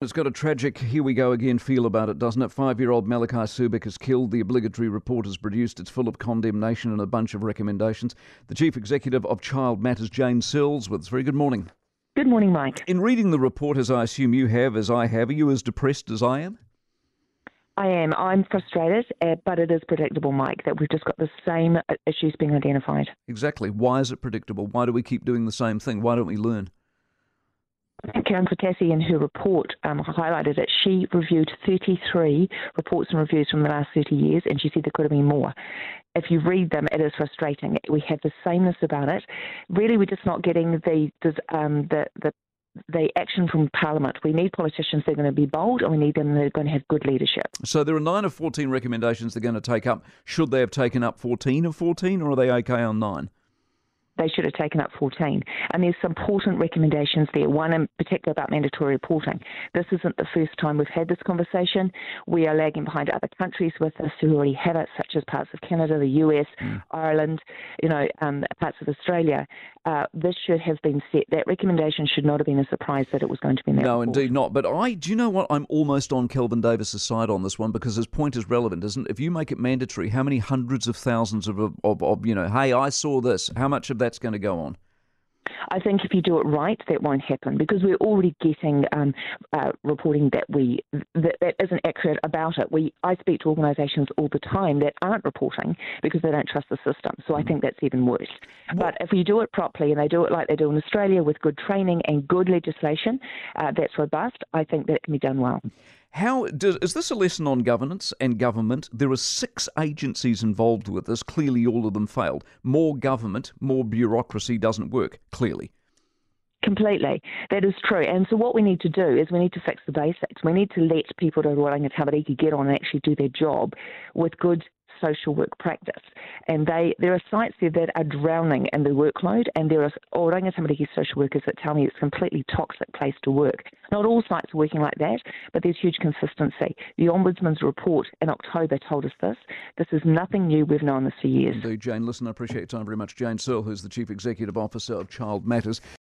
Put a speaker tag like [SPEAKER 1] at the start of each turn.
[SPEAKER 1] It's got a tragic here we go again feel about it, doesn't it? Five year old Malachi Subecz is killed. The obligatory report is produced. It's full of condemnation and a bunch of recommendations. The Chief Executive of Child Matters, Jane Searle's, with us. Very good morning.
[SPEAKER 2] Good morning, Mike.
[SPEAKER 1] In reading the report, as I assume you have, as I have, are you as depressed as I am?
[SPEAKER 2] I am. I'm frustrated, uh, but it is predictable, Mike, that we've just got the same uh, issues being identified.
[SPEAKER 1] Exactly. Why is it predictable? Why do we keep doing the same thing? Why don't we learn?
[SPEAKER 2] Karen Poutasi in her report um, highlighted that she reviewed 33 reports and reviews from the last 30 years, and she said there could have been more. If you read them, it is frustrating. We have the sameness about it. Really, we're just not getting the um, the, the the action from Parliament. We need politicians that are going to be bold and we need them that are going to have good leadership.
[SPEAKER 1] So there are nine of 14 recommendations they're going to take up. Should they have taken up 14 of 14 or are they okay on nine?
[SPEAKER 2] They should have taken up 14. And there's some important recommendations there, one in particular about mandatory reporting. This isn't the first time we've had this conversation. We are lagging behind other countries with this who already have it, such as parts of Canada, the US, mm. Ireland, you know, um, parts of Australia. Uh, this should have been set. That recommendation should not have been a surprise that it was going to be in that
[SPEAKER 1] No,
[SPEAKER 2] report.
[SPEAKER 1] indeed not. But I, do you know what? I'm almost on Kelvin Davis's side on this one because his point is relevant, isn't it? If you make it mandatory, how many hundreds of thousands of, of, of you know, hey, I saw this, how much of that's going to go on?
[SPEAKER 2] I think if you do it right, that won't happen because we're already getting um, uh, reporting that we that, that isn't accurate about it. We I speak to organisations all the time that aren't reporting because they don't trust the system. So I mm. think that's even worse. But if you do it properly and they do it like they do in Australia with good training and good legislation uh, that's robust, I think that can be done well.
[SPEAKER 1] How does, is this a lesson on governance and government? There are six agencies involved with this. Clearly, all of them failed. More government, more bureaucracy doesn't work. Clearly.
[SPEAKER 2] Completely. That is true. And so what we need to do is we need to fix the basics. We need to let people to Oranga Tamariki get on and actually do their job with good social work practice. And they there are sites there that are drowning in the workload, and there are oh, Oranga Tamariki social workers that tell me it's a completely toxic place to work. Not all sites are working like that, but there's huge consistency. The Ombudsman's report in October told us this. This is nothing new. We've known this for years.
[SPEAKER 1] Indeed, Jane. Listen, I appreciate your time very much. Jane Searle, who's the Chief Executive Officer of Child Matters.